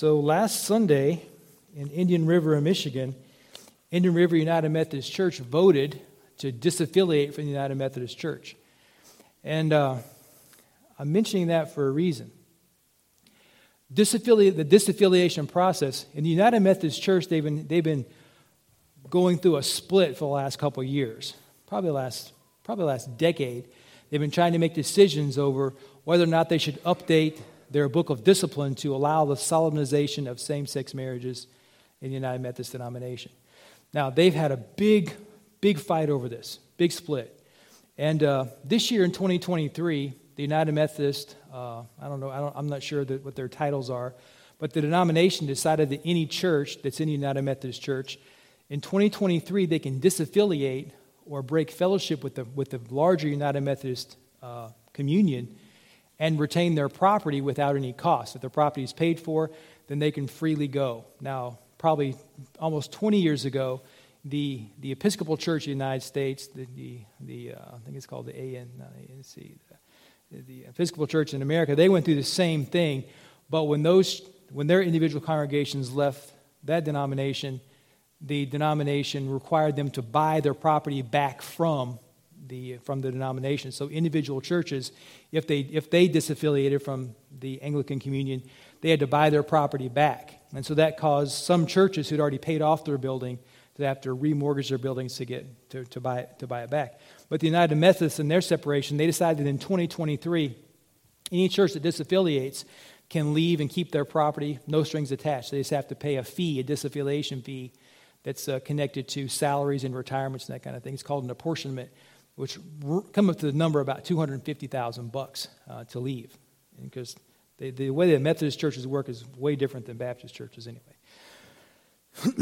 So last Sunday in Indian River, Michigan, Indian River United Methodist Church voted to disaffiliate from the United Methodist Church. And uh, I'm mentioning that for a reason. Disaffiliate, the disaffiliation process in the United Methodist Church, they've been, they've been going through a split for the last couple years, probably last, probably last decade. They've been trying to make decisions over whether or not they should update their book of discipline to allow the solemnization of same sex marriages in the United Methodist denomination. Now, they've had a big, big fight over this, big split. And uh, this year in 2023, the United Methodist, uh, I don't know, I am not sure that, what their titles are, but the denomination decided that any church that's in the United Methodist Church, in 2023, they can disaffiliate or break fellowship with the, with the larger United Methodist uh, communion and retain their property without any cost. If their property is paid for, then they can freely go. Now, probably almost 20 years ago, the, the Episcopal Church of the United States, the, the, the uh, I think it's called the AN, ANC, the, the Episcopal Church in America, they went through the same thing. But when, those, when their individual congregations left that denomination, the denomination required them to buy their property back from the, from the denomination. So individual churches, if they, if they disaffiliated from the Anglican Communion, they had to buy their property back. And so that caused some churches who'd already paid off their building to have to remortgage their buildings to, get, to, to, buy, it, to buy it back. But the United Methodists, in their separation, they decided in 2023, any church that disaffiliates can leave and keep their property, no strings attached. They just have to pay a fee, a disaffiliation fee, that's uh, connected to salaries and retirements and that kind of thing. It's called an apportionment which come up to the number about 250,000 bucks uh, to leave. Because the way that Methodist churches work is way different than Baptist churches anyway.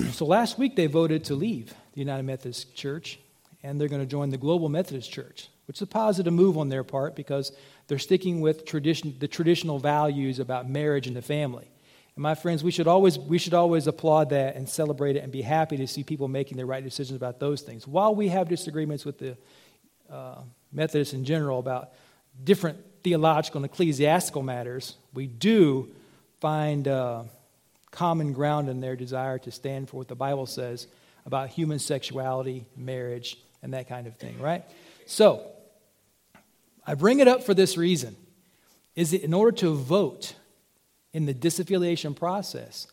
so last week they voted to leave the United Methodist Church, and they're going to join the Global Methodist Church, which is a positive move on their part because they're sticking with tradition, the traditional values about marriage and the family. And my friends, we should, always, we should always applaud that and celebrate it and be happy to see people making the right decisions about those things. While we have disagreements with the uh, Methodists in general about different theological and ecclesiastical matters, we do find uh, common ground in their desire to stand for what the Bible says about human sexuality, marriage, and that kind of thing, right? So, I bring it up for this reason is that in order to vote in the disaffiliation process,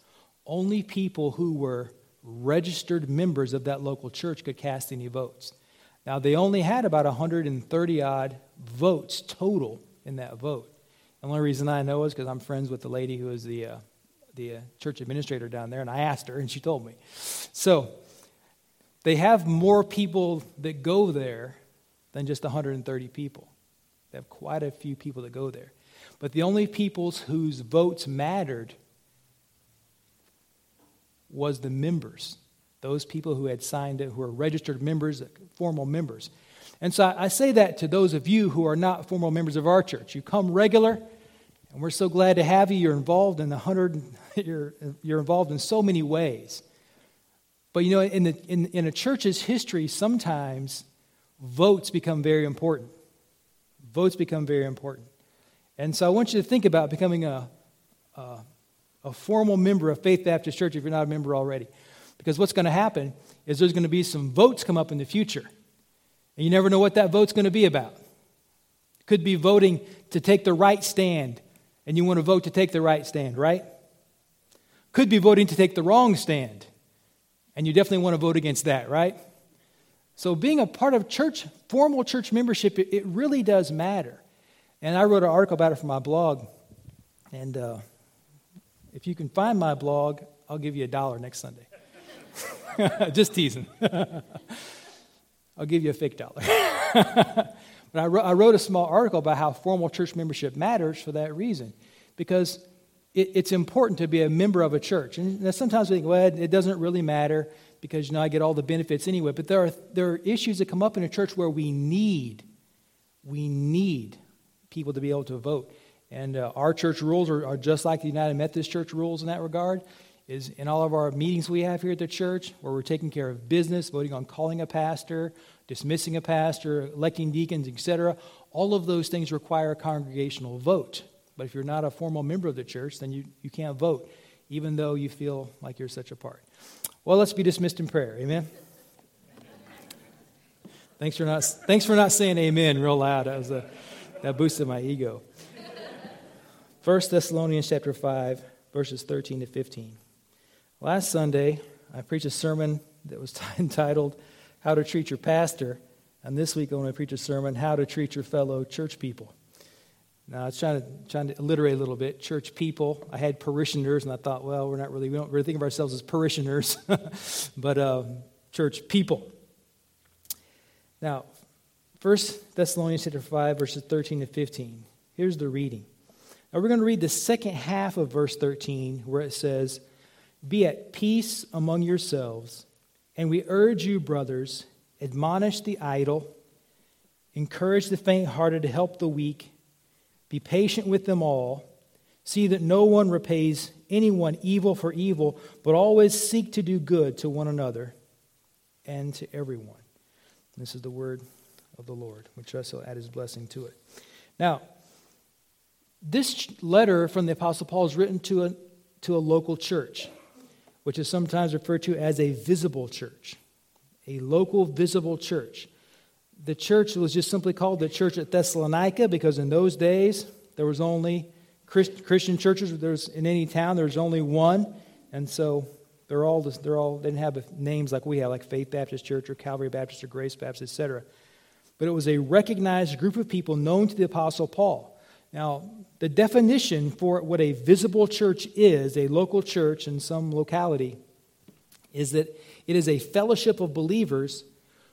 only people who were registered members of that local church could cast any votes. Now, they only had about 130 odd votes total in that vote. The only reason I know is because I'm friends with the lady who is the, uh, the uh, church administrator down there, and I asked her, and she told me. So, they have more people that go there than just 130 people. They have quite a few people that go there. But the only peoples whose votes mattered was the members those people who had signed it, who are registered members, formal members. And so I say that to those of you who are not formal members of our church. You come regular, and we're so glad to have you. You're involved in the hundred, you're, you're involved in so many ways. But you know, in, the, in, in a church's history, sometimes votes become very important. Votes become very important. And so I want you to think about becoming a, a, a formal member of Faith Baptist Church if you're not a member already. Because what's going to happen is there's going to be some votes come up in the future. And you never know what that vote's going to be about. Could be voting to take the right stand, and you want to vote to take the right stand, right? Could be voting to take the wrong stand, and you definitely want to vote against that, right? So, being a part of church, formal church membership, it, really does matter. And I wrote an article about it for my blog. And uh, if you can find my blog, I'll give you a dollar next Sunday. Just teasing. I'll give you a fake dollar. but I wrote, I wrote, a small article about how formal church membership matters for that reason. Because it, it's important to be a member of a church. And sometimes we think, well, it doesn't really matter because, you know, I get all the benefits anyway. But there are, there are issues that come up in a church where we need, we need people to be able to vote. And uh, our church rules are, are just like the United Methodist Church rules in that regard is in all of our meetings we have here at the church where we're taking care of business, voting on calling a pastor, dismissing a pastor, electing deacons, etc. All of those things require a congregational vote. But if you're not a formal member of the church, then you, you can't vote even though you feel like you're such a part. Well, let's be dismissed in prayer. Amen. Thanks for not, thanks for not saying amen real loud. That, was a, that boosted my ego. 1 Thessalonians chapter 5, verses 13 to 15. Last Sunday, I preached a sermon that was entitled How to Treat Your Pastor. And this week, I want to preach a sermon, How to Treat Your Fellow Church People. Now, I was trying to, trying to alliterate a little bit. Church people. I had parishioners, and I thought, well, we're not really, we don't really think of ourselves as parishioners, but uh, church people. Now, 1 Thessalonians chapter 5, verses 13 to 15. Here's the reading. Now, we're going to read the second half of verse 13, where it says, Be at peace among yourselves, and we urge you, brothers, admonish the idle, encourage the faint hearted to help the weak be patient with them all. See that no one repays anyone evil for evil, but always seek to do good to one another and to everyone. This is the word of the Lord. We trust he'll add his blessing to it. Now, this letter from the Apostle Paul is written to a, to a local church, which is sometimes referred to as a visible church, a local visible church the church was just simply called the church at Thessalonica because in those days there was only Christian churches. There's in any town there's only one, and so they're all they're all they didn't have names like we have, like Faith Baptist Church or Calvary Baptist or Grace Baptist, etc. But it was a recognized group of people known to the Apostle Paul. Now, the definition for what a visible church is, a local church in some locality, is that it is a fellowship of believers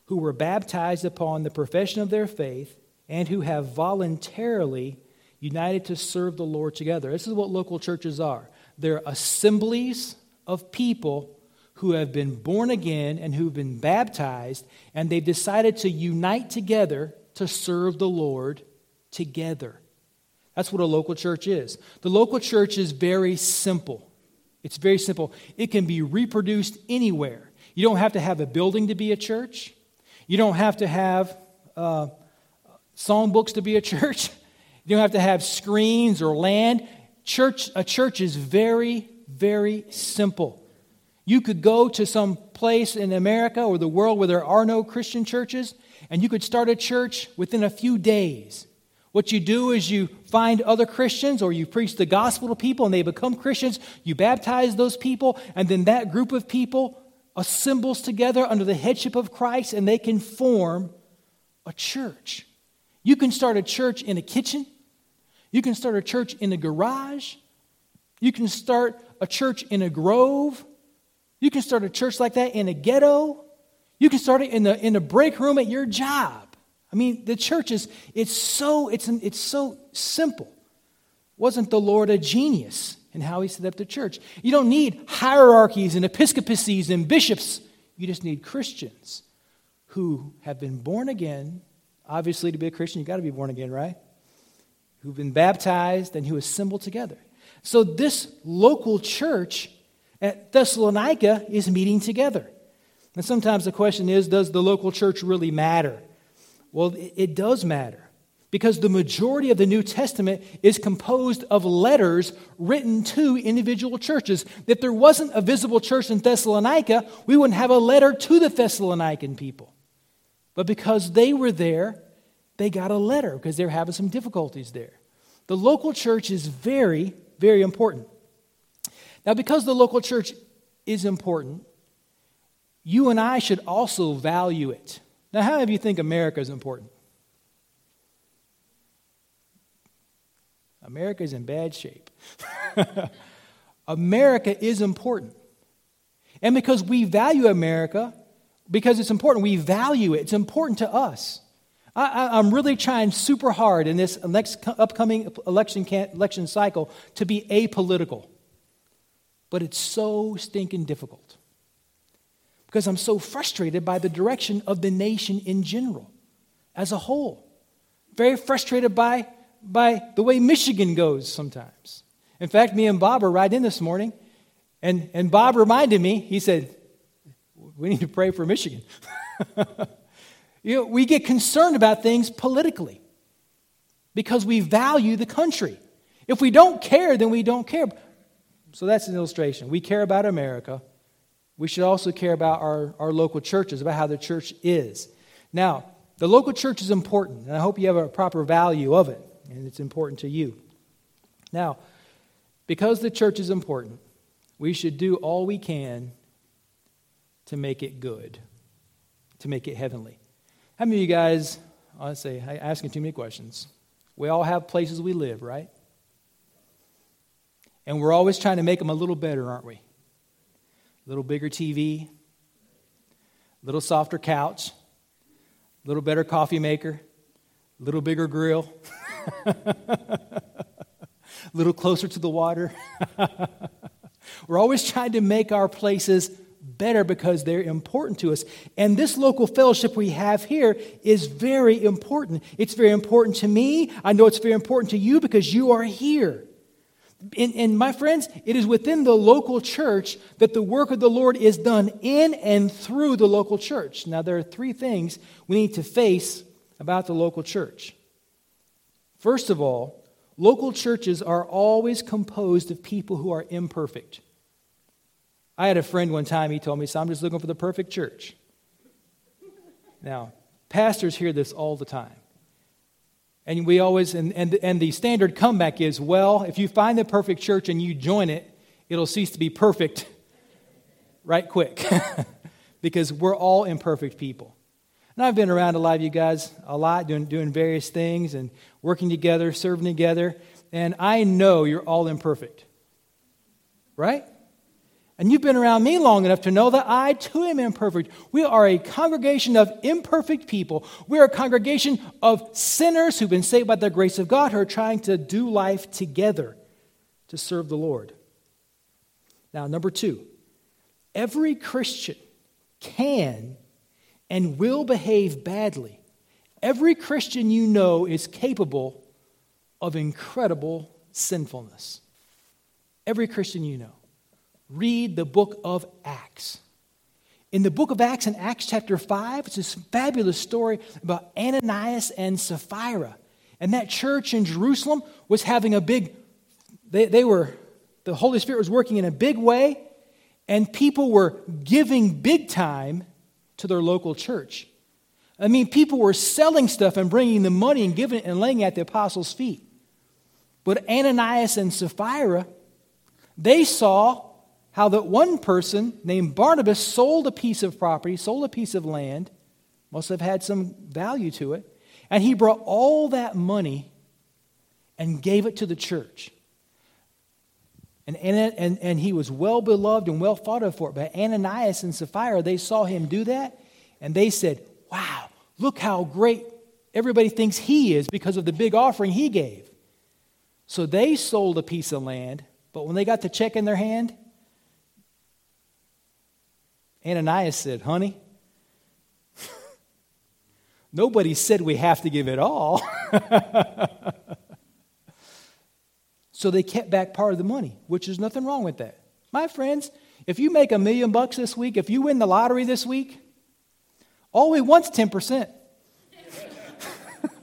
who were baptized upon the profession of their faith and who have voluntarily united to serve the Lord together. This is what local churches are they're assemblies of people who have been born again and who've been baptized, and they've decided to unite together to serve the Lord together. That's what a local church is. The local church is very simple. It's very simple. It can be reproduced anywhere. You don't have to have a building to be a church. You don't have to have uh, songbooks to be a church. You don't have to have screens or land. Church, a church is very, very simple. You could go to some place in America or the world where there are no Christian churches, and you could start a church within a few days. What you do is you find other Christians or you preach the gospel to people and they become Christians. You baptize those people, and then that group of people assembles together under the headship of Christ and they can form a church. You can start a church in a kitchen. You can start a church in a garage. You can start a church in a grove. You can start a church like that in a ghetto. You can start it in the, in the break room at your job. I mean, the church is, it's so, it's, it's so simple. Wasn't the Lord a genius? in how he set up the church. You don't need hierarchies and episcopacies and bishops. You just need Christians who have been born again. Obviously, to be a Christian, you've got to be born again, right? Who've been baptized and who assemble together. So, this local church at Thessalonica is meeting together. And sometimes the question is does the local church really matter? Well, it does matter because the majority of the New Testament is composed of letters written to individual churches. If there wasn't a visible church in Thessalonica, we wouldn't have a letter to the Thessalonican people. But because they were there, they got a letter because they were having some difficulties there. The local church is very, very important. Now, because the local church is important, you and I should also value it. Now, how of you think America is important? America is in bad shape. America is important. And because we value America, because it's important, we value it. It's important to us. I, am really trying super hard in this next upcoming election, election cycle to be apolitical. But it's so stinking difficult because I'm so frustrated by the direction of the nation in general, as a whole. Very frustrated by by the way Michigan goes sometimes. In fact, me and Bob were right in this morning, and, and Bob reminded me, he said, We need to pray for Michigan. you know, we get concerned about things politically because we value the country. If we don't care, then we don't care. So that's an illustration. We care about America. We should also care about our, our local churches, about how the church is. Now, the local church is important, and I hope you have a proper value of it, and it's important to you. Now, because the church is important, we should do all we can to make it good, to make it heavenly. How many of you guys, I say, asking too many questions. We all have places we live, right? And we're always trying to make them a little better, aren't we? Little bigger TV, little softer couch, little better coffee maker, little bigger grill, little closer to the water. we're always trying to make our places better because they're important to us. And this local fellowship we have here is very important. It's very important to me. I know it's very important to you because you are here. And, and, my friends, it is within the local church that the work of the Lord is done in and through the local church. Now, there are three things we need to face about the local church. First of all, local churches are always composed of people who are imperfect. I had a friend one time, he told me, so I'm just looking for the perfect church. Now, pastors hear this all the time. And we always, and, and, and the standard comeback is, well, if you find the perfect church and you join it, it'll cease to be perfect right quick. because we're all imperfect people. And I've been around a lot of you guys a lot, doing, doing various things and working together, serving together. And I know you're all imperfect. Right? And you've been around me long enough to know that I too am imperfect. We are a congregation of imperfect people. We are a congregation of sinners who've been saved by the grace of God who are trying to do life together to serve the Lord. Now, number two, every Christian can and will behave badly. Every Christian you know is capable of incredible sinfulness. Every Christian you know read the book of Acts. In the book of Acts, in Acts chapter 5, it's this fabulous story about Ananias and Sapphira. And that church in Jerusalem was having a big, they, they were, the Holy Spirit was working in a big way, and people were giving big time to their local church. I mean, people were selling stuff and bringing the money and giving it and laying it at the apostles' feet. But Ananias and Sapphira, they saw how that one person named Barnabas sold a piece of property, sold a piece of land, must have had some value to it, and he brought all that money and gave it to the church. And, and, and, he was well beloved and well thought of for it. But Ananias and Sapphira, they saw him do that, and they said, Wow, look how great everybody thinks he is because of the big offering he gave. So they sold a piece of land, but when they got the check in their hand, Ananias said, Honey, nobody said we have to give it all. so they kept back part of the money, which is nothing wrong with that. My friends, if you make a million bucks this week, if you win the lottery this week, all we want's 10%.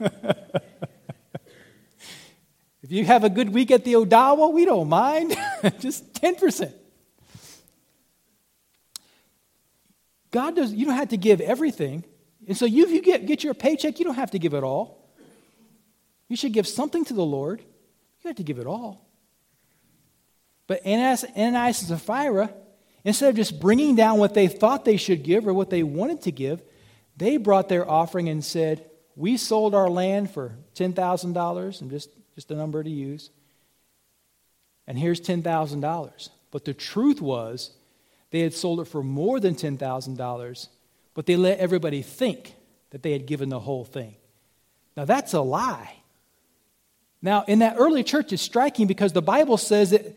if you have a good week at the Odawa, we don't mind. Just 10%. God does, you don't have to give everything. And so you, if you get, get your paycheck, you don't have to give it all. You should give something to the Lord. You have to give it all. But Ananias, and Sapphira, instead of just bringing down what they thought they should give or what they wanted to give, they brought their offering and said, We sold our land for $10,000, and just, just a number to use. And here's $10,000. But the truth was, they had sold it for more than $10,000, but they let everybody think that they had given the whole thing. Now, that's a lie. Now, in that early church, it's striking because the Bible says that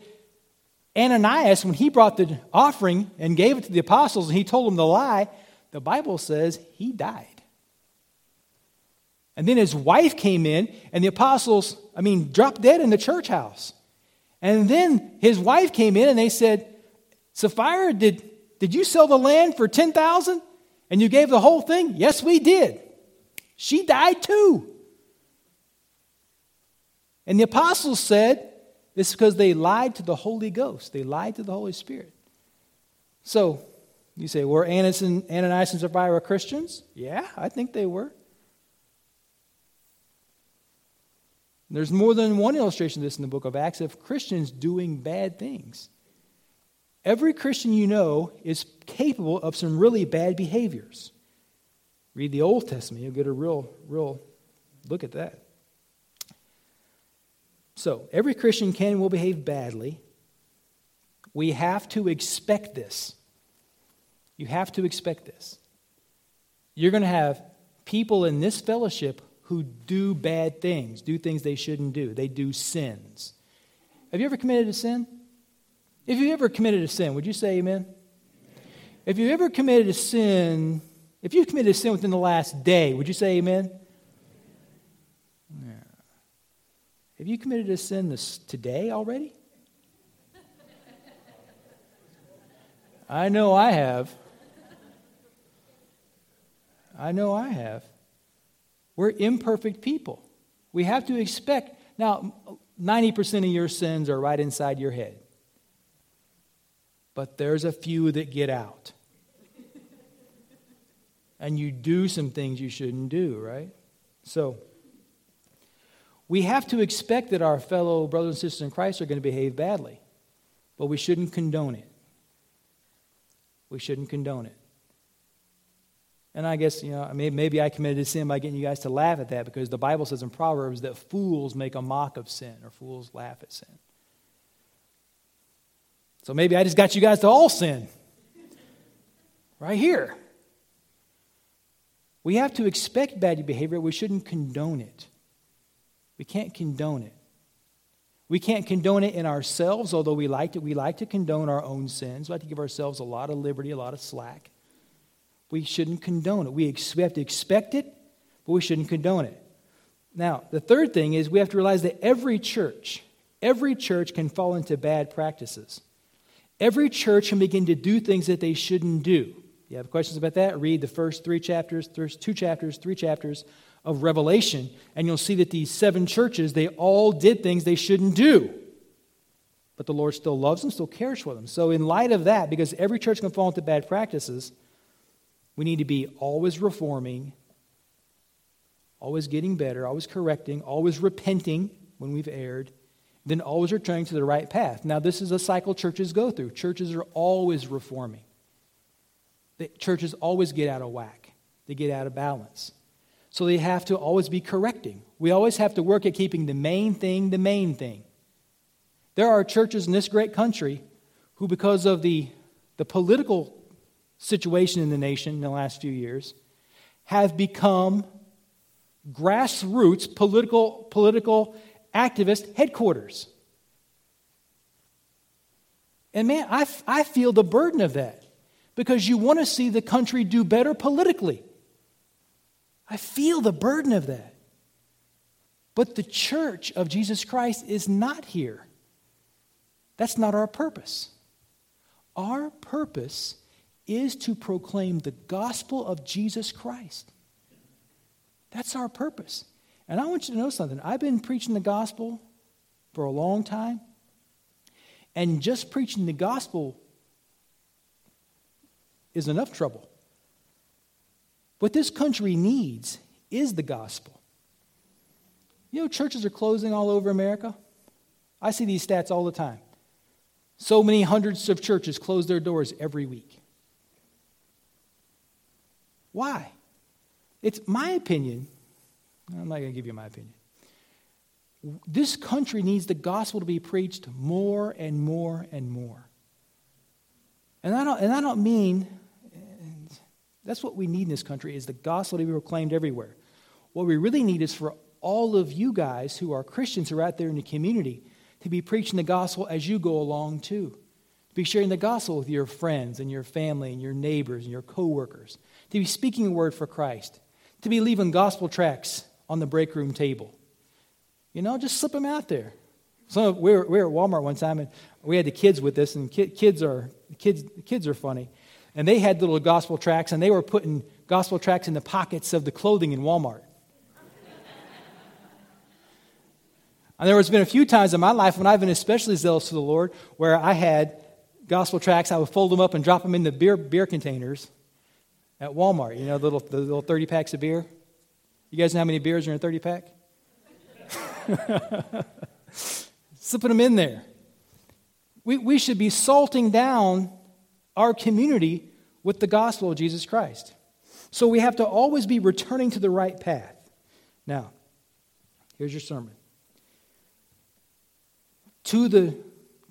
Ananias, when he brought the offering and gave it to the apostles and he told them the lie, the Bible says he died. And then his wife came in, and the apostles, I mean, dropped dead in the church house. And then his wife came in, and they said, Sapphira, did, did you sell the land for 10,000 and you gave the whole thing? Yes, we did. She died too. And the apostles said, It's because they lied to the Holy Ghost, they lied to the Holy Spirit. So, you say, were Ananias and, Ananias and Sapphira Christians? Yeah, I think they were. There's more than one illustration of this in the book of Acts of Christians doing bad things. Every Christian you know is capable of some really bad behaviors. Read the Old Testament, you'll get a real, real look at that. So, every Christian can and will behave badly. We have to expect this. You have to expect this. You're going to have people in this fellowship who do bad things, do things they shouldn't do. They do sins. Have you ever committed a sin? If you ever committed a sin, would you say amen? If you ever committed a sin, if you committed a sin within the last day, would you say amen? Have you committed a sin this, today already? I know I have. I know I have. We're imperfect people. We have to expect. Now, 90% of your sins are right inside your head. But there's a few that get out. and you do some things you shouldn't do, right? So, we have to expect that our fellow brothers and sisters in Christ are going to behave badly, but we shouldn't condone it. We shouldn't condone it. And I guess, you know, maybe I committed a sin by getting you guys to laugh at that because the Bible says in Proverbs that fools make a mock of sin or fools laugh at sin. So maybe I just got you guys to all sin. Right here. We have to expect bad behavior. We shouldn't condone it. We can't condone it. We can't condone it in ourselves, although we like to, we like to condone our own sins. We like to give ourselves a lot of liberty, a lot of slack we shouldn't condone it. We, we have to expect it, but we shouldn't condone it. Now, the third thing is we have to realize that every church, every church can fall into bad practices. Every church can begin to do things that they shouldn't do. You have questions about that? Read the first three chapters, first two chapters, three chapters of Revelation, and you'll see that these seven churches, they all did things they shouldn't do. But the Lord still loves them, still cares for them. So, in light of that, because every church can fall into bad practices, we need to be always reforming, always getting better, always correcting, always repenting when we've erred, then always returning to the right path. Now, this is a cycle churches go through. Churches are always reforming. The churches always get out of whack, they get out of balance. So they have to always be correcting. We always have to work at keeping the main thing the main thing. There are churches in this great country who, because of the, the political situation in the nation in the last few years have become grassroots political, political activist headquarters. And man, I, I feel the burden of that because you want to see the country do better politically. I feel the burden of that. But the church of Jesus Christ is not here. That's not our purpose. Our purpose is to proclaim the gospel of Jesus Christ. That's our purpose. And I want you to know something. I've been preaching the gospel for a long time, and just preaching the gospel is enough trouble. What this country needs is the gospel. You know, churches are closing all over America. I see these stats all the time. So many hundreds of churches close their doors every week. Why? It's my opinion. I'm not going to give you my opinion. This country needs the gospel to be preached more and more and more. And I don't, and I don't mean, that's what we need in this country is the gospel to be proclaimed everywhere. What we really need is for all of you guys who are Christians who are out there in the community to be preaching the gospel as you go along too. To be sharing the gospel with your friends and your family and your neighbors and your coworkers to be speaking a word for Christ, to be leaving gospel tracts on the break room table. You know, just slip them out there. So we were, we were at Walmart one time, and we had the kids with us, and kids are kids. Kids are funny, and they had little gospel tracts, and they were putting gospel tracts in the pockets of the clothing in Walmart. And there has been a few times in my life when I've been especially zealous to the Lord where I had gospel tracts, I would fold them up and drop them in the beer, beer containers at Walmart. You know, the little, the little 30 packs of beer? You guys know how many beers are in a 30 pack? Slipping them in there. We, we should be salting down our community with the gospel of Jesus Christ. So we have to always be returning to the right path. Now, here's your sermon. To the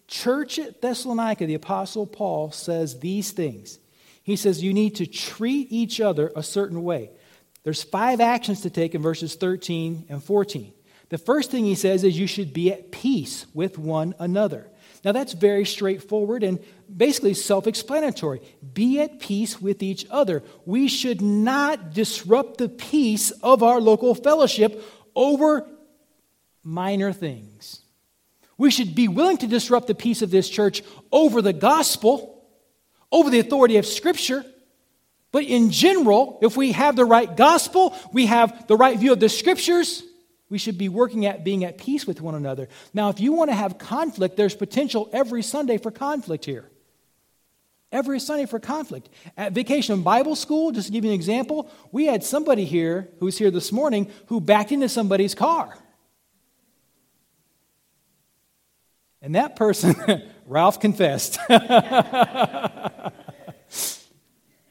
church at Thessalonica, the Apostle Paul says these things. He says, You need to treat each other a certain way. There's five actions to take in verses 13 and 14. The first thing he says is you should be at peace with one another. Now, that's very straightforward and basically self explanatory. Be at peace with each other. We should not disrupt the peace of our local fellowship over minor things. We should be willing to disrupt the peace of this church over the gospel, over the authority of Scripture. But in general, if we have the right gospel, we have the right view of the Scriptures, we should be working at being at peace with one another. Now, if you want to have conflict, there's potential every Sunday for conflict here. Every Sunday for conflict. At Vacation Bible School, just to give you an example, we had somebody here who was here this morning who backed into somebody's car. And that person, Ralph confessed.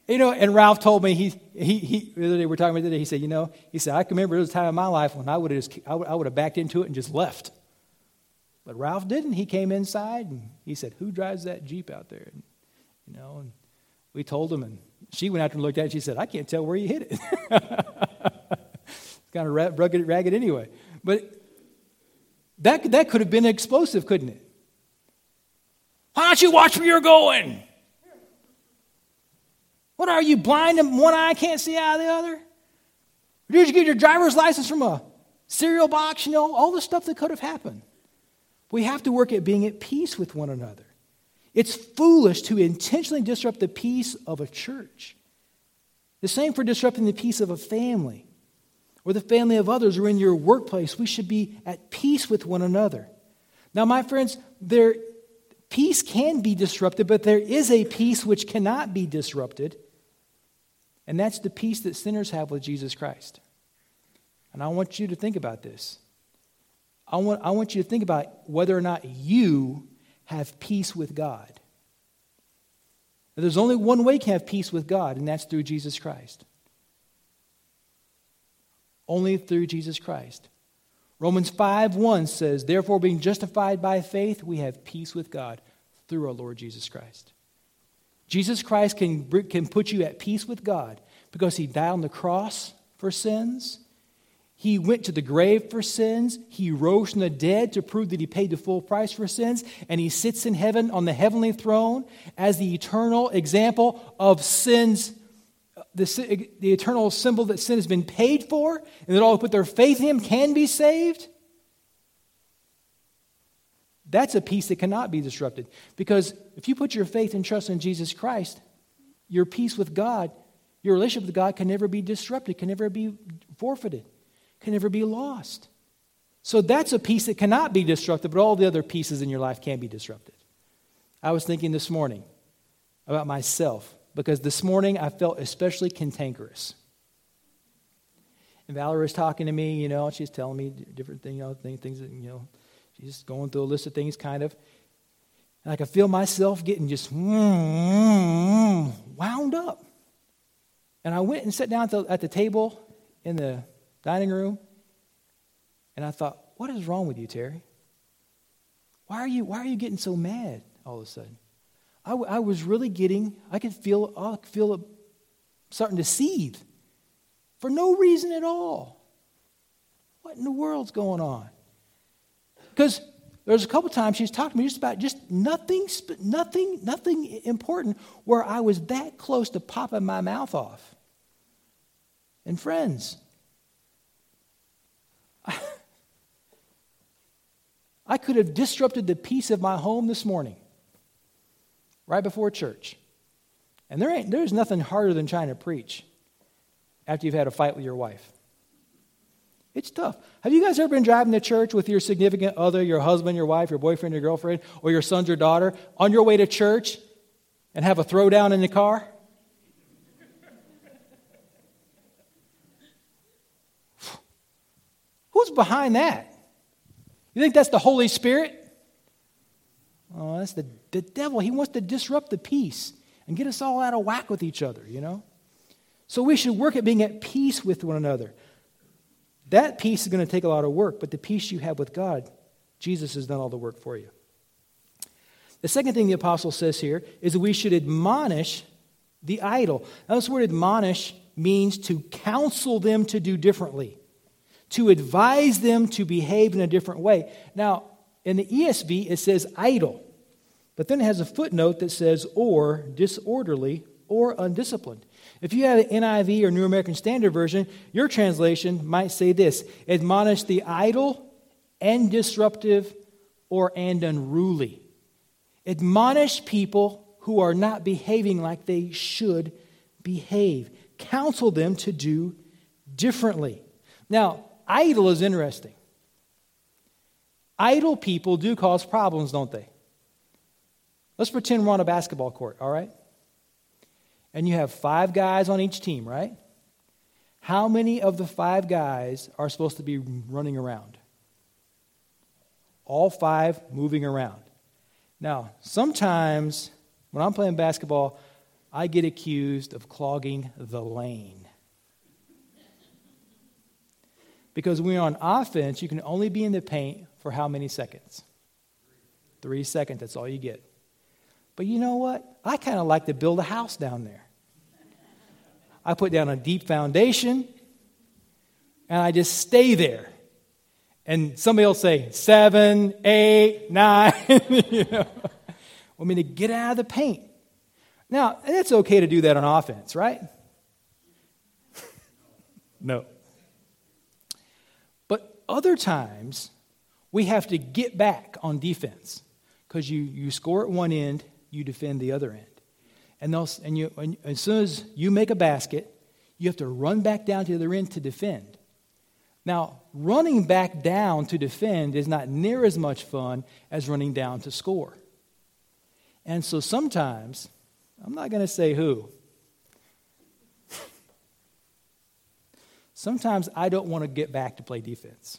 You know, and Ralph told me, he, he, he, the other day we were talking about today, he said, you know, he said, I can remember there was a time in my life when I would have, just, I would, I would have backed into it and just left. But Ralph didn't. He came inside and he said, who drives that Jeep out there? And, you know, and we told him, and she went out and looked at it and she said, I can't tell where you hit it. it's kind of rugged, ragged anyway. But that, that could have been explosive, couldn't it? Why don't you watch where you're going? What are you blind and one eye can't see out of the other? did you get your driver's license from a cereal box? You know, all the stuff that could have happened. We have to work at being at peace with one another. It's foolish to intentionally disrupt the peace of a church. The same for disrupting the peace of a family or the family of others or in your workplace. We should be at peace with one another. Now, my friends, there, peace can be disrupted, but there is a peace which cannot be disrupted. And that's the peace that sinners have with Jesus Christ. And I want you to think about this. I want, I want you to think about whether or not you have peace with God. Now, there's only one way can have peace with God, and that's through Jesus Christ. Only through Jesus Christ. Romans 5 1 says, Therefore, being justified by faith, we have peace with God through our Lord Jesus Christ. Jesus Christ can, can put you at peace with God because he died on the cross for sins. He went to the grave for sins. He rose from the dead to prove that he paid the full price for sins. And he sits in heaven on the heavenly throne as the eternal example of sins, the, the eternal symbol that sin has been paid for, and that all who put their faith in him can be saved. That's a peace that cannot be disrupted. Because if you put your faith and trust in Jesus Christ, your peace with God, your relationship with God can never be disrupted, can never be forfeited, can never be lost. So that's a peace that cannot be disrupted, but all the other pieces in your life can be disrupted. I was thinking this morning about myself because this morning I felt especially cantankerous. And Valerie was talking to me, you know, she's telling me different things, you know, things that, you know, She's going through a list of things, kind of. And I could feel myself getting just mm, wound up. And I went and sat down at the, at the table in the dining room, and I thought, what is wrong with you, Terry? Why are you, why are you getting so mad all of a sudden? I, I was really getting, I could feel, I could feel it starting to seethe for no reason at all. What in the world's going on? Because there's a couple times she's talked to me just about just nothing, nothing, nothing important where I was that close to popping my mouth off. And friends, I, I could have disrupted the peace of my home this morning, right before church. And there ain't, there's nothing harder than trying to preach after you've had a fight with your wife. It's tough. Have you guys ever been driving to church with your significant other, your husband, your wife, your boyfriend, your girlfriend, or your son, or daughter, on your way to church and have a throwdown in the car? Who's behind that? You think that's the Holy Spirit? Oh, that's the, the devil. He wants to disrupt the peace and get us all out of whack with each other, you know? So we should work at being at peace with one another. That peace is going to take a lot of work, but the peace you have with God, Jesus has done all the work for you. The second thing the apostle says here is that we should admonish the idle. Now, this word admonish means to counsel them to do differently, to advise them to behave in a different way. Now, in the ESV, it says idle, but then it has a footnote that says or disorderly or undisciplined. If you have an NIV or New American Standard Version, your translation might say this admonish the idle and disruptive or and unruly. Admonish people who are not behaving like they should behave. Counsel them to do differently. Now, idle is interesting. Idle people do cause problems, don't they? Let's pretend we're on a basketball court, all right? And you have five guys on each team, right? How many of the five guys are supposed to be running around? All five moving around. Now, sometimes when I'm playing basketball, I get accused of clogging the lane. Because when you're on offense, you can only be in the paint for how many seconds? Three seconds, that's all you get. But you know what? I kind of like to build a house down there. I put down a deep foundation and I just stay there. And somebody will say, seven, eight, nine, you know. To get out of the paint. Now, it's okay to do that on offense, right? no. But other times, we have to get back on defense because you, you score at one end, you defend the other end. And, those, and, you, and as soon as you make a basket, you have to run back down to the other end to defend. Now, running back down to defend is not near as much fun as running down to score. And so sometimes, I'm not going to say who, sometimes I don't want to get back to play defense.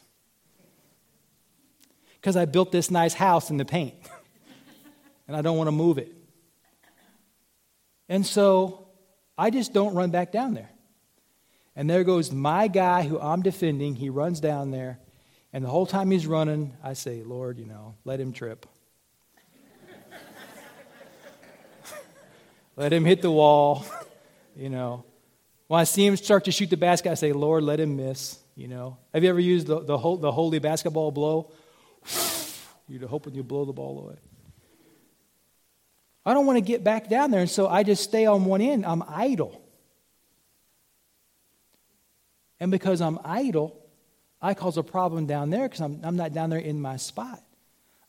Because I built this nice house in the paint and I don't want to move it. And so I just don't run back down there. And there goes my guy who I'm defending. He runs down there. And the whole time he's running, I say, Lord, you know, let him trip. let him hit the wall, you know. When I see him start to shoot the basket, I say, Lord, let him miss, you know. Have you ever used the, the, the holy basketball blow? You're hoping you blow the ball away. I don't want to get back down there, and so I just stay on one end. I'm idle. And because I'm idle, I cause a problem down there because I'm, I'm not down there in my spot.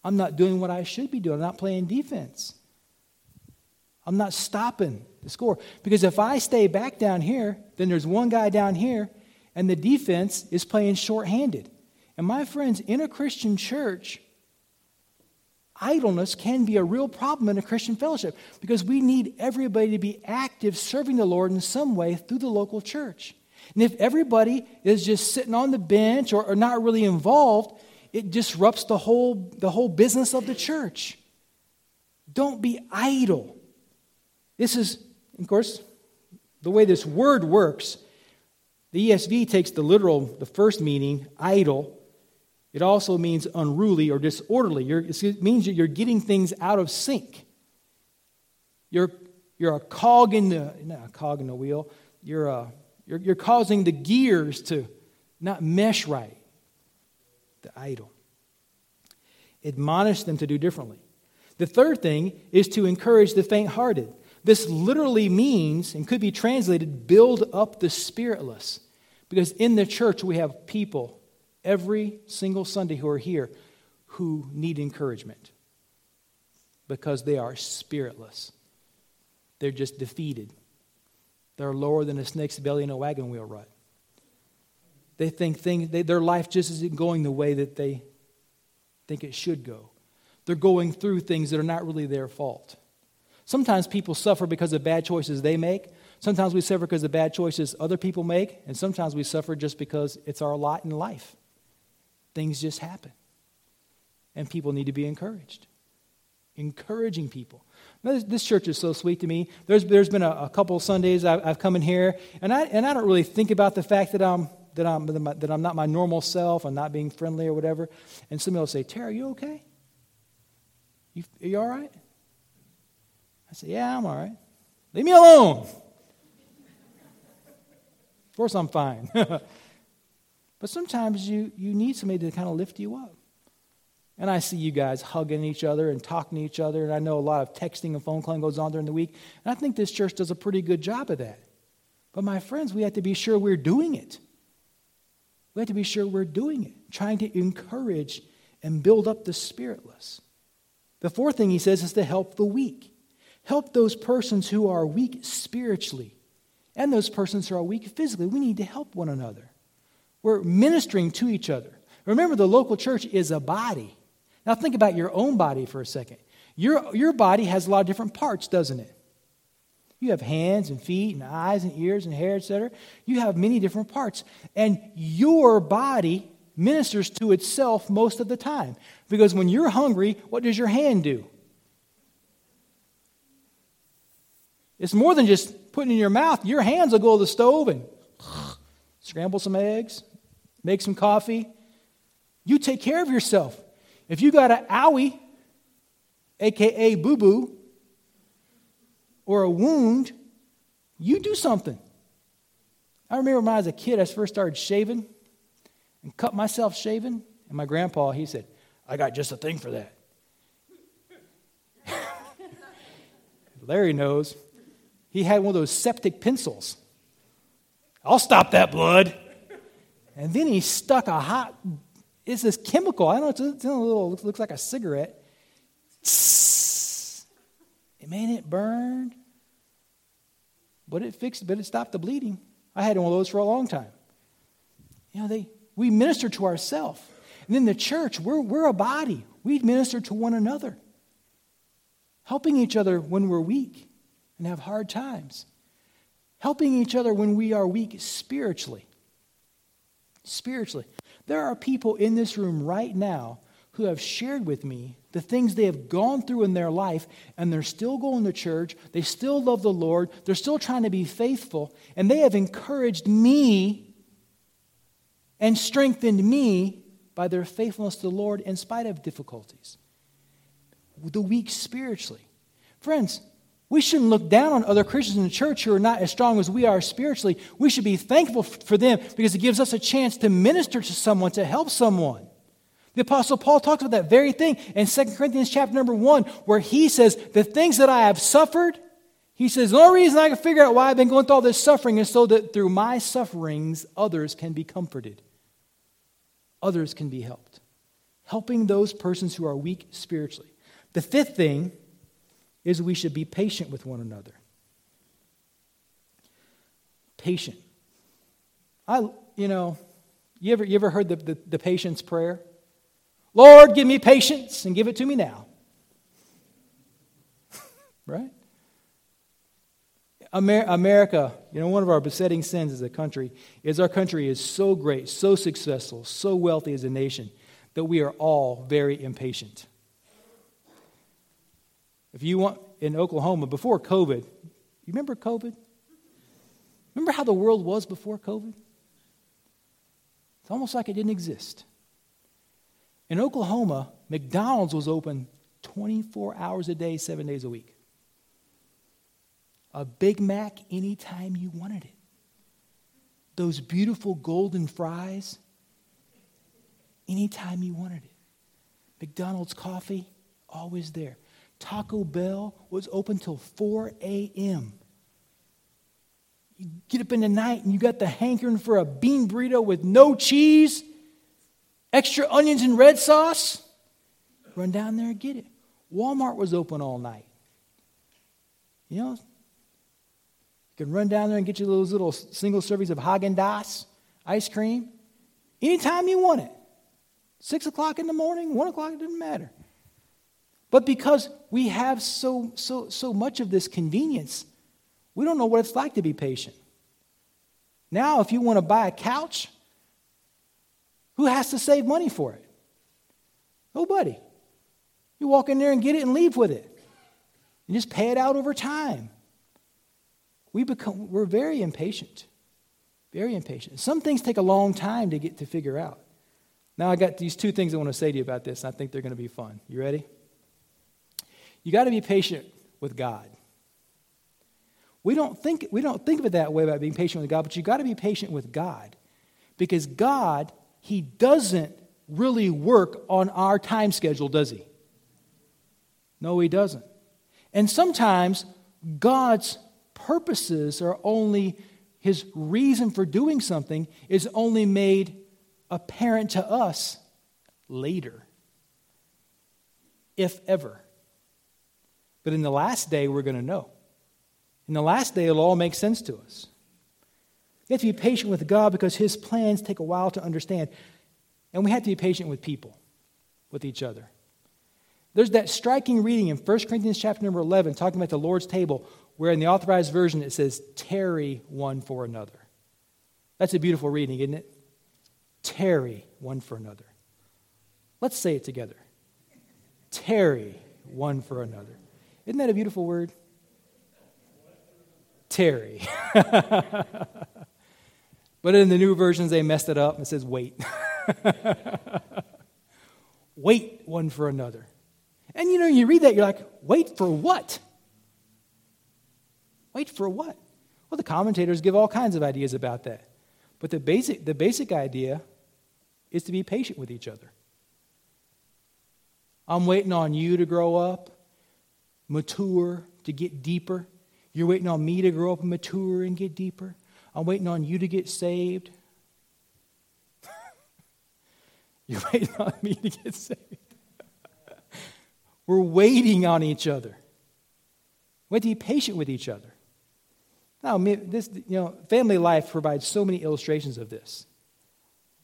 I'm not doing what I should be doing. I'm not playing defense. I'm not stopping the score. Because if I stay back down here, then there's one guy down here, and the defense is playing shorthanded. And my friends, in a Christian church, idleness can be a real problem in a Christian fellowship because we need everybody to be active serving the Lord in some way through the local church. And if everybody is just sitting on the bench or, or not really involved, it disrupts the whole, the whole business of the church. Don't be idle. This is, of course, the way this word works. The ESV takes the literal, the first meaning, idle, it also means unruly or disorderly. You're, it means that you're getting things out of sync. You're, you're a cog in the, not a cog in the wheel, you're, a, you're, you're causing the gears to not mesh right. The idle. Admonish them to do differently. The third thing is to encourage the faint hearted. This literally means, and could be translated, build up the spiritless. Because in the church, we have people every single Sunday who are here who need encouragement because they are spiritless. They're just defeated. They're lower than a snake's belly in a wagon wheel rut. they think things, they, their life just isn't going the way that they think it should go. They're going through things that are not really their fault. Sometimes people suffer because of bad choices they make. Sometimes we suffer because of bad choices other people make. And sometimes we suffer just because it's our lot in life. Things just happen. And people need to be encouraged. Encouraging people. This, this church is so sweet to me. There's, there's been a, a couple Sundays I've, I've come in here, and I, and I don't really think about the fact that I'm that I'm, that I'm not my normal self, I'm not being friendly or whatever. And somebody will say, Terry, are you okay? You, are you all right? I say, Yeah, I'm all right. Leave me alone. of course, I'm fine. but sometimes you, you need somebody to kind of lift you up. And I see you guys hugging each other and talking to each other. And I know a lot of texting and phone calling goes on during the week. And I think this church does a pretty good job of that. But my friends, we have to be sure we're doing it. We have to be sure we're doing it, trying to encourage and build up the spiritless. The fourth thing he says is to help the weak. Help those persons who are weak spiritually and those persons who are weak physically. We need to help one another. We're ministering to each other. Remember, the local church is a body. Now, think about your own body for a second. Your, your body has a lot of different parts, doesn't it? You have hands and feet and eyes and ears and hair, etc. You have many different parts. And your body ministers to itself most of the time. Because when you're hungry, what does your hand do? It's more than just putting in your mouth. Your hands will go to the stove and scramble some eggs, make some coffee. You take care of yourself. If you got an owie, aka boo boo, or a wound, you do something. I remember when I was a kid, I first started shaving and cut myself shaving. And my grandpa, he said, I got just a thing for that. Larry knows. He had one of those styptic pencils. I'll stop that blood. And then he stuck a hot, it's this chemical. I don't know, it's a little, it looks like a cigarette. It made it burn. But it fixed, but it stopped the bleeding. I had one of those for a long time. You know, they, we minister to ourselves. And in the church, we're, we're a body. We minister to one another, helping each other when we're weak and have hard times, helping each other when we are weak spiritually. Spiritually. There are people in this room right now who have shared with me the things they have gone through in their life, and they're still going to church. They still love the Lord. They're still trying to be faithful, and they have encouraged me and strengthened me by their faithfulness to the Lord in spite of difficulties. The weak spiritually. Friends, we shouldn't look down on other Christians in the church who are not as strong as we are spiritually. We should be thankful for them because it gives us a chance to minister to someone, to help someone. The Apostle Paul talks about that very thing in 2 Corinthians chapter number 1, where he says, The things that I have suffered, he says, The only reason I can figure out why I've been going through all this suffering is so that through my sufferings, others can be comforted others can be helped. Helping those persons who are weak spiritually. The fifth thing is we should be patient with one another. Patient. I, you know, you ever, you ever heard the, the, the patience prayer? Lord, give me patience and give it to me now. right? Amer- America, you know, one of our besetting sins as a country is our country is so great, so successful, so wealthy as a nation that we are all very impatient. If you want in Oklahoma before COVID, you remember COVID? Remember how the world was before COVID? It's almost like it didn't exist. In Oklahoma, McDonald's was open 24 hours a day, seven days a week a Big Mac anytime you wanted it. Those beautiful golden fries anytime you wanted it. McDonald's coffee, always there. Taco Bell was open till 4 a.m. You get up in the night and you got the hankering for a bean burrito with no cheese, extra onions and red sauce. Run down there and get it. Walmart was open all night. You know, you can run down there and get you those little single servings of Haagen Dazs ice cream. anytime you want it. Six o'clock in the morning, one o'clock, it doesn't matter. But because we have so, so, so much of this convenience, we don't know what it's like to be patient. Now, if you want to buy a couch, who has to save money for it? Nobody. You walk in there and get it and leave with it. And just pay it out over time. We become, we're very impatient. Very impatient. Some things take a long time to get to figure out. Now, I got these two things I want to say to you about this, and I think they're going to be fun. You ready? You got to be patient with God. We don't, think, we don't think of it that way about being patient with God, but you got to be patient with God because God, He doesn't really work on our time schedule, does He? No, He doesn't. And sometimes God's purposes are only, His reason for doing something is only made apparent to us later, if ever. But in the last day, we're going to know. In the last day, it'll all make sense to us. You have to be patient with God because His plans take a while to understand. And we have to be patient with people, with each other. There's that striking reading in 1 Corinthians chapter number 11, talking about the Lord's table, where in the authorized version it says, tarry one for another. That's a beautiful reading, isn't it? Tarry one for another. Let's say it together. Tarry one for another. Isn't that a beautiful word? Terry. but in the new versions, they messed it up and it says wait. wait one for another. And you know, you read that, you're like, wait for what? Wait for what? Well, the commentators give all kinds of ideas about that. But the basic, the basic idea is to be patient with each other. I'm waiting on you to grow up, mature, to get deeper. You're waiting on me to grow up and mature and get deeper. I'm waiting on you to get saved. You're waiting on me to get saved. We're waiting on each other. We have to be patient with each other. Now, this, you know, family life provides so many illustrations of this.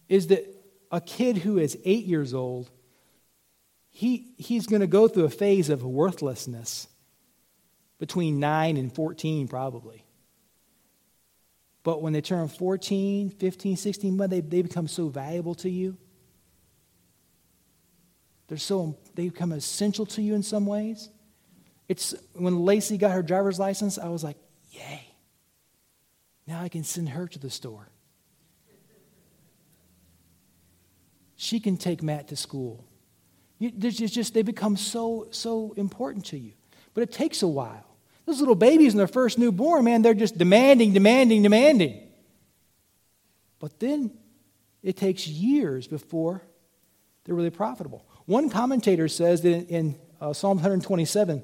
Is that a kid who is eight years old, he, he's going to go through a phase of worthlessness between 9 and 14, probably. But when they turn 14, 15, 16, they, they become so valuable to you. They're so, they become essential to you in some ways. It's when Lacey got her driver's license, I was like, yay. Now I can send her to the store. She can take Matt to school. It's just, they become so, so important to you. But it takes a while. Those little babies in their first newborn, man, they're just demanding, demanding, demanding. But then it takes years before they're really profitable. One commentator says that in, in uh, Psalm 127,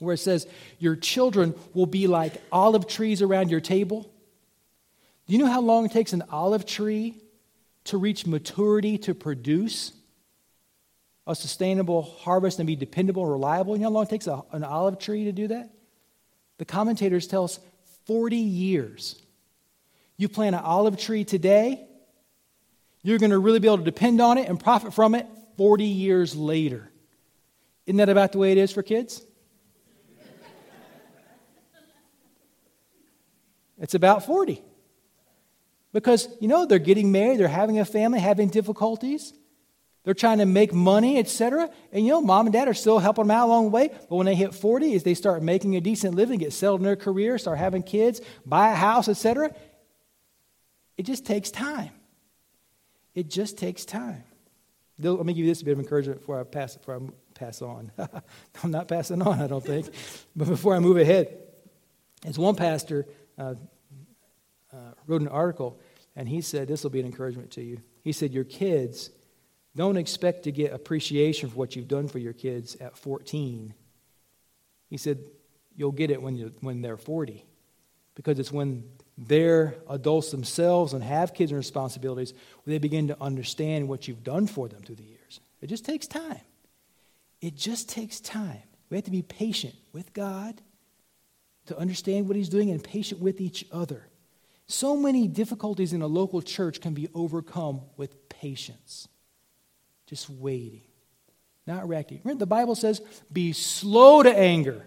where it says, Your children will be like olive trees around your table. Do you know how long it takes an olive tree to reach maturity to produce a sustainable harvest and be dependable and reliable? You know how long it takes a, an olive tree to do that? The commentators tell us 40 years. You plant an olive tree today, you're going to really be able to depend on it and profit from it 40 years later. Isn't that about the way it is for kids? it's about 40. Because, you know, they're getting married, they're having a family, having difficulties. They're trying to make money, etc. And you know, mom and dad are still helping them out along the way. But when they hit 40, as they start making a decent living, get settled in their career, start having kids, buy a house, etc., it just takes time. It just takes time. Let me give you this a bit of encouragement before I pass, before I pass on. I'm not passing on, I don't think. but before I move ahead, as one pastor uh, uh, wrote an article, and he said, This will be an encouragement to you. He said, Your kids don't expect to get appreciation for what you've done for your kids at 14. He said, You'll get it when, you when they're 40. Because it's when they're adults themselves and have kids and responsibilities when they begin to understand what you've done for them through the years. It just takes time. It just takes time. We have to be patient with God to understand what He's doing and patient with each other. So many difficulties in a local church can be overcome with patience, just waiting, not reacting. Remember, the Bible says, be slow to anger,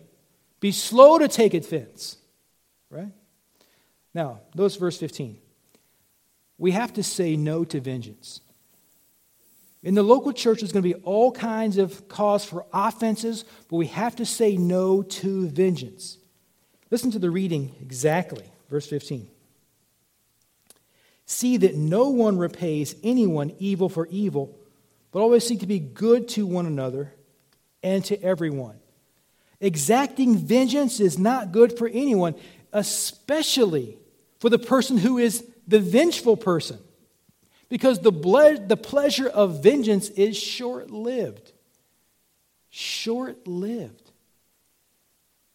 be slow to take offense, right? Now, notice verse 15. We have to say no to vengeance. In the local church, there's going to be all kinds of cause for offenses, but we have to say no to vengeance. Listen to the reading exactly, verse 15. See that no one repays anyone evil for evil, but always seek to be good to one another and to everyone. Exacting vengeance is not good for anyone, especially for the person who is the vengeful person because the, ble- the pleasure of vengeance is short lived. Short lived.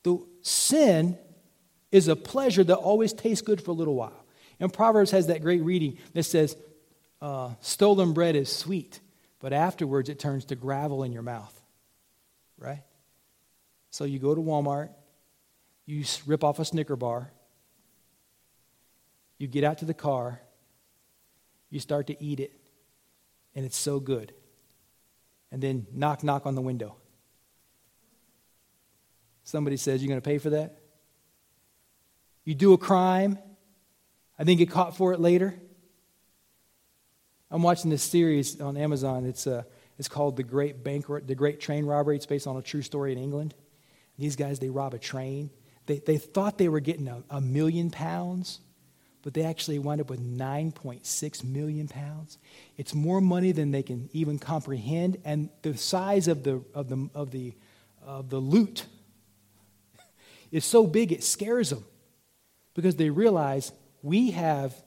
The sin is a pleasure that always tastes good for a little while. And Proverbs has that great reading that says, uh, Stolen bread is sweet, but afterwards it turns to gravel in your mouth. Right? So you go to Walmart, you rip off a Snicker bar, you get out to the car, you start to eat it, and it's so good. And then knock, knock on the window. Somebody says, You're going to pay for that? You do a crime, I then get caught for it later. I'm watching this series on Amazon. It's, uh, it's called the Great Bank, the Great Train Robbery. It's based on a true story in England. These guys, they rob a train. They, they thought they were getting a, a million pounds but they actually wind up with 9.6 million pounds. It's more money than they can even comprehend, and the size of the, of the, of the, of the loot is so big it scares them because they realize we have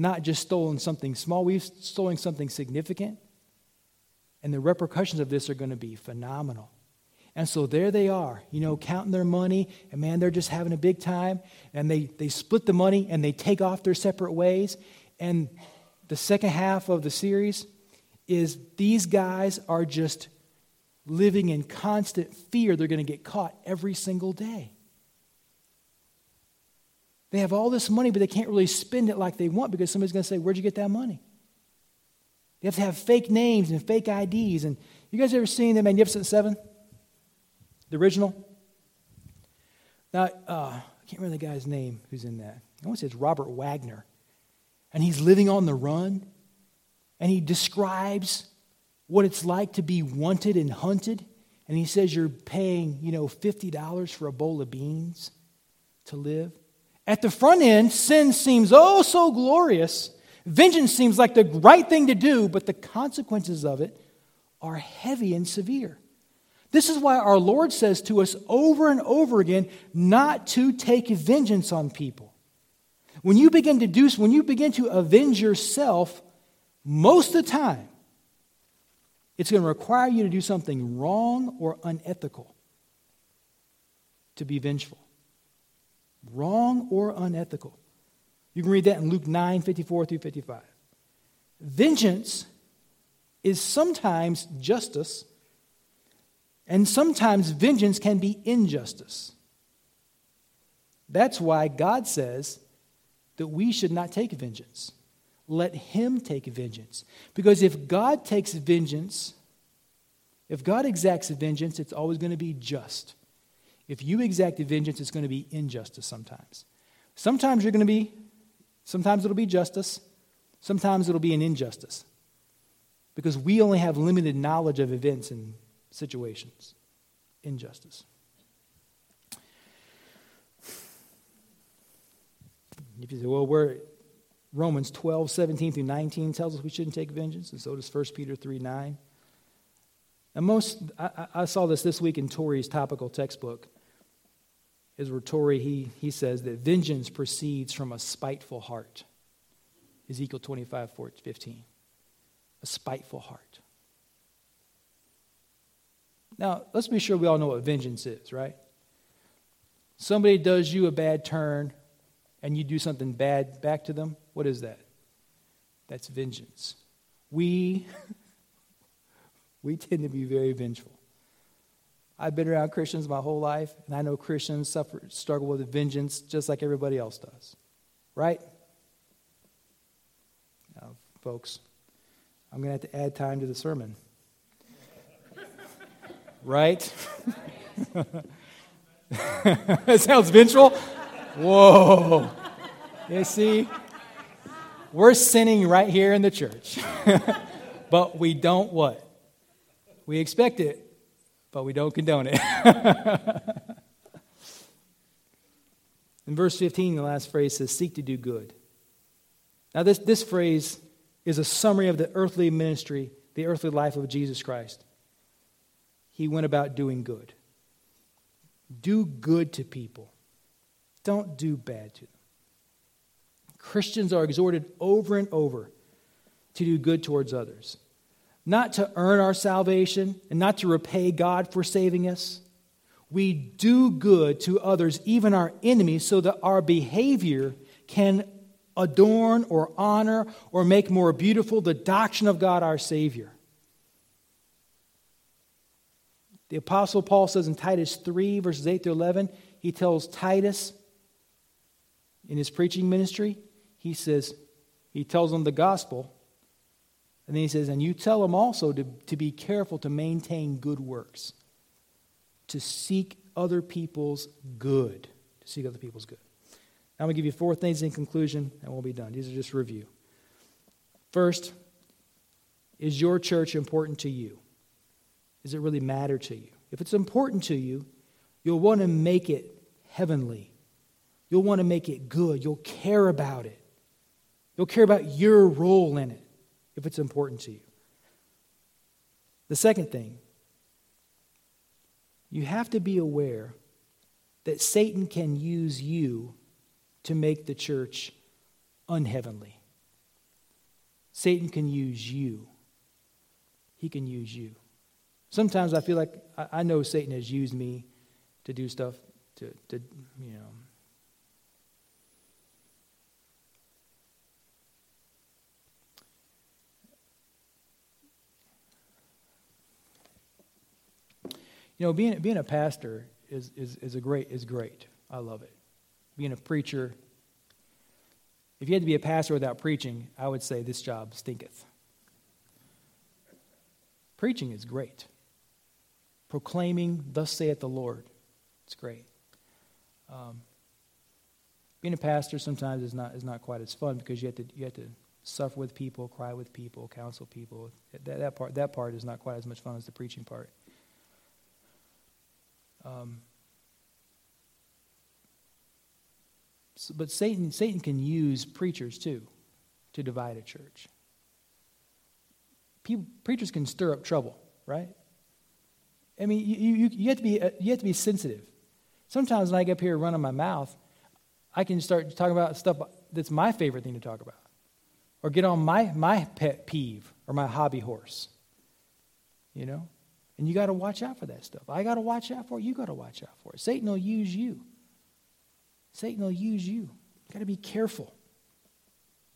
not just stolen something small, we've stolen something significant, and the repercussions of this are going to be phenomenal. And so there they are, you know, counting their money, and man, they're just having a big time. And they, they split the money and they take off their separate ways. And the second half of the series is these guys are just living in constant fear they're going to get caught every single day. They have all this money, but they can't really spend it like they want because somebody's going to say, Where'd you get that money? They have to have fake names and fake IDs. And you guys ever seen The Magnificent Seven? The original? Now, uh, I can't remember the guy's name who's in that. I want to say it's Robert Wagner. And he's living on the run. And he describes what it's like to be wanted and hunted. And he says you're paying, you know, $50 for a bowl of beans to live. At the front end, sin seems oh so glorious. Vengeance seems like the right thing to do, but the consequences of it are heavy and severe. This is why our Lord says to us over and over again not to take vengeance on people. When you begin to do when you begin to avenge yourself, most of the time, it's going to require you to do something wrong or unethical to be vengeful. Wrong or unethical. You can read that in Luke 9 54 through 55. Vengeance is sometimes justice and sometimes vengeance can be injustice. That's why God says that we should not take vengeance. Let Him take vengeance. Because if God takes vengeance, if God exacts vengeance, it's always going to be just. If you exact vengeance, it's going to be injustice sometimes. Sometimes you're going to be, sometimes it'll be justice, sometimes it'll be an injustice. Because we only have limited knowledge of events and situations. Injustice. If you say, well, we're Romans 12, 17 through 19 tells us we shouldn't take vengeance, and so does 1 Peter 3, 9. And most, I, I saw this this week in Torrey's topical textbook. Is where he, he says that vengeance proceeds from a spiteful heart. Ezekiel 25, 15. A spiteful heart. Now, let's be sure we all know what vengeance is, right? Somebody does you a bad turn and you do something bad back to them. What is that? That's vengeance. We we tend to be very vengeful. I've been around Christians my whole life, and I know Christians suffer struggle with vengeance just like everybody else does. Right? folks. I'm going to have to add time to the sermon. right? that sounds vengeful. Whoa. You see? We're sinning right here in the church. but we don't what? We expect it, but we don't condone it. in verse 15, the last phrase says, Seek to do good. Now, this, this phrase is a summary of the earthly ministry, the earthly life of Jesus Christ. He went about doing good. Do good to people, don't do bad to them. Christians are exhorted over and over to do good towards others, not to earn our salvation and not to repay God for saving us. We do good to others, even our enemies, so that our behavior can adorn or honor or make more beautiful the doctrine of God our Savior. The Apostle Paul says in Titus 3, verses 8 to 11, he tells Titus in his preaching ministry, he says, he tells them the gospel, and then he says, and you tell them also to, to be careful to maintain good works, to seek other people's good, to seek other people's good. I'm going to give you four things in conclusion, and we'll be done. These are just review. First, is your church important to you? Does it really matter to you? If it's important to you, you'll want to make it heavenly. You'll want to make it good. You'll care about it. You'll care about your role in it if it's important to you. The second thing, you have to be aware that Satan can use you to make the church unheavenly. Satan can use you. He can use you. Sometimes I feel like I know Satan has used me to do stuff, to, to you know. You know, being, being a pastor is, is, is, a great, is great. I love it being a preacher, if you had to be a pastor without preaching, I would say this job stinketh. Preaching is great. Proclaiming, thus saith the Lord, it's great. Um, being a pastor sometimes is not, is not quite as fun because you have to, you have to suffer with people, cry with people, counsel people. That, that, part, that part is not quite as much fun as the preaching part. Um, but Satan, Satan can use preachers too to divide a church. People, preachers can stir up trouble, right? I mean, you, you, you, have to be, uh, you have to be sensitive. Sometimes when I get up here running my mouth, I can start talking about stuff that's my favorite thing to talk about. Or get on my, my pet peeve or my hobby horse. You know? And you got to watch out for that stuff. I got to watch out for it. You got to watch out for it. Satan will use you. Satan will use you. You've got to be careful.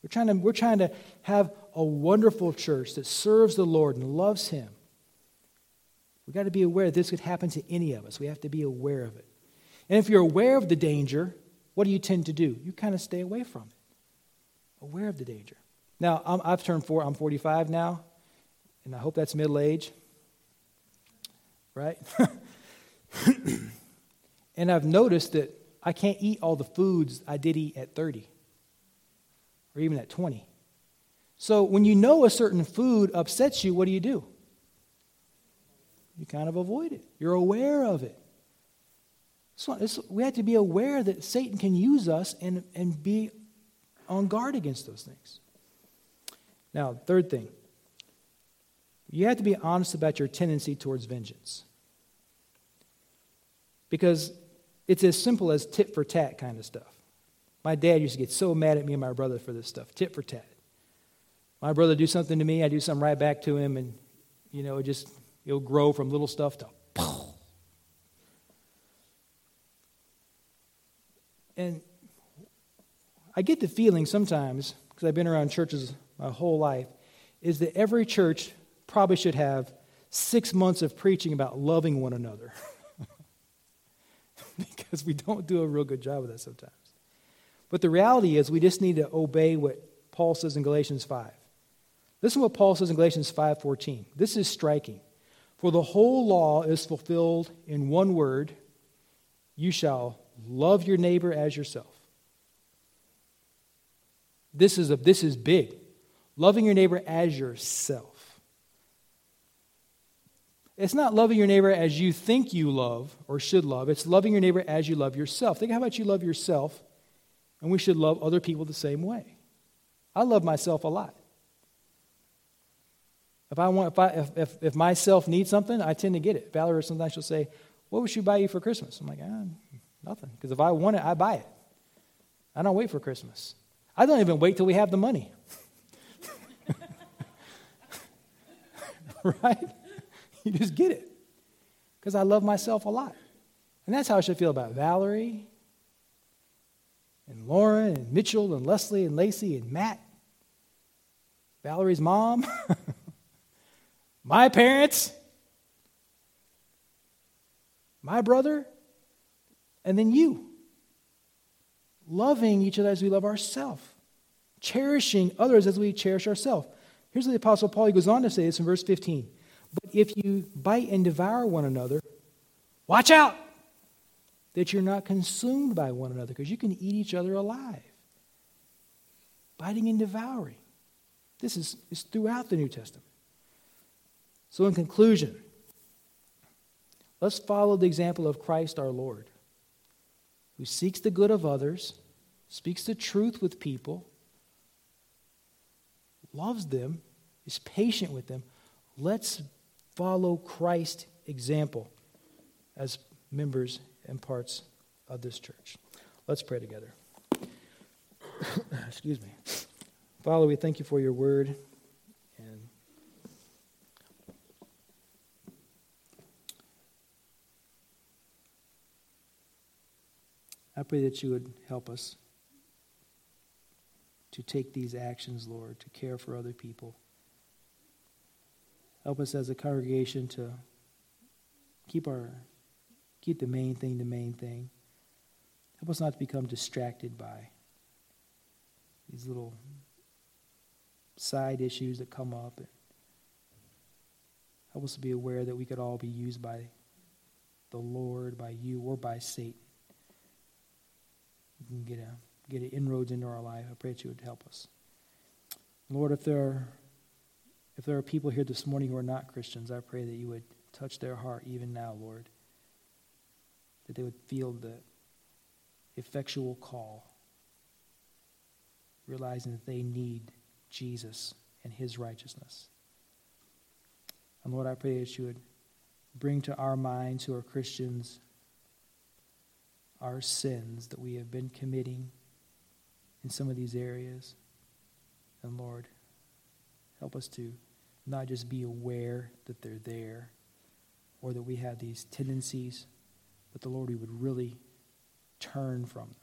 We're trying, to, we're trying to have a wonderful church that serves the Lord and loves Him. We've got to be aware this could happen to any of us. We have to be aware of it. And if you're aware of the danger, what do you tend to do? You kind of stay away from it. Aware of the danger. Now, i have turned four, I'm 45 now, and I hope that's middle age. Right? and I've noticed that I can't eat all the foods I did eat at 30 or even at 20. So when you know a certain food upsets you, what do you do? You kind of avoid it. You're aware of it. So we have to be aware that Satan can use us and, and be on guard against those things. Now, third thing, you have to be honest about your tendency towards vengeance. Because it's as simple as tit for tat kind of stuff. My dad used to get so mad at me and my brother for this stuff tit for tat. My brother do something to me, I do something right back to him, and, you know, it just, it'll grow from little stuff to, and I get the feeling sometimes, because I've been around churches my whole life, is that every church probably should have six months of preaching about loving one another. because we don't do a real good job of that sometimes. But the reality is, we just need to obey what Paul says in Galatians 5. Listen to what Paul says in Galatians 5:14. This is striking. For the whole law is fulfilled in one word, you shall love your neighbor as yourself. This is, a, this is big. Loving your neighbor as yourself. It's not loving your neighbor as you think you love or should love. It's loving your neighbor as you love yourself. Think how about you love yourself, and we should love other people the same way. I love myself a lot. If I want, if, I, if, if, if myself needs something, I tend to get it. Valerie sometimes she'll say, "What would she buy you for Christmas?" I'm like, ah, nothing, because if I want it, I buy it. I don't wait for Christmas. I don't even wait till we have the money. right? You just get it. Because I love myself a lot. And that's how I should feel about Valerie and Lauren and Mitchell and Leslie and Lacey and Matt. Valerie's mom. my parents. My brother. And then you. Loving each other as we love ourselves. Cherishing others as we cherish ourselves. Here's what the Apostle Paul he goes on to say this in verse 15. But if you bite and devour one another, watch out that you're not consumed by one another because you can eat each other alive. Biting and devouring. This is, is throughout the New Testament. So, in conclusion, let's follow the example of Christ our Lord, who seeks the good of others, speaks the truth with people, loves them, is patient with them. Let's follow Christ's example as members and parts of this church. Let's pray together. Excuse me. Father, we thank you for your word. And I pray that you would help us to take these actions, Lord, to care for other people. Help us as a congregation to keep our keep the main thing the main thing. Help us not to become distracted by these little side issues that come up. Help us to be aware that we could all be used by the Lord, by you, or by Satan. We can get a get an inroads into our life. I pray that you would help us. Lord, if there are if there are people here this morning who are not Christians, I pray that you would touch their heart even now, Lord. That they would feel the effectual call, realizing that they need Jesus and his righteousness. And Lord, I pray that you would bring to our minds who are Christians our sins that we have been committing in some of these areas. And Lord, help us to not just be aware that they're there or that we have these tendencies, but the Lord, we would really turn from them.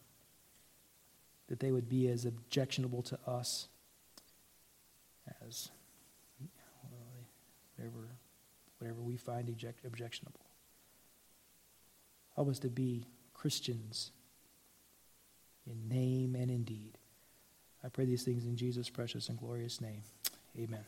That they would be as objectionable to us as whatever, whatever we find object, objectionable. Help us to be Christians in name and in deed. I pray these things in Jesus' precious and glorious name. Amen.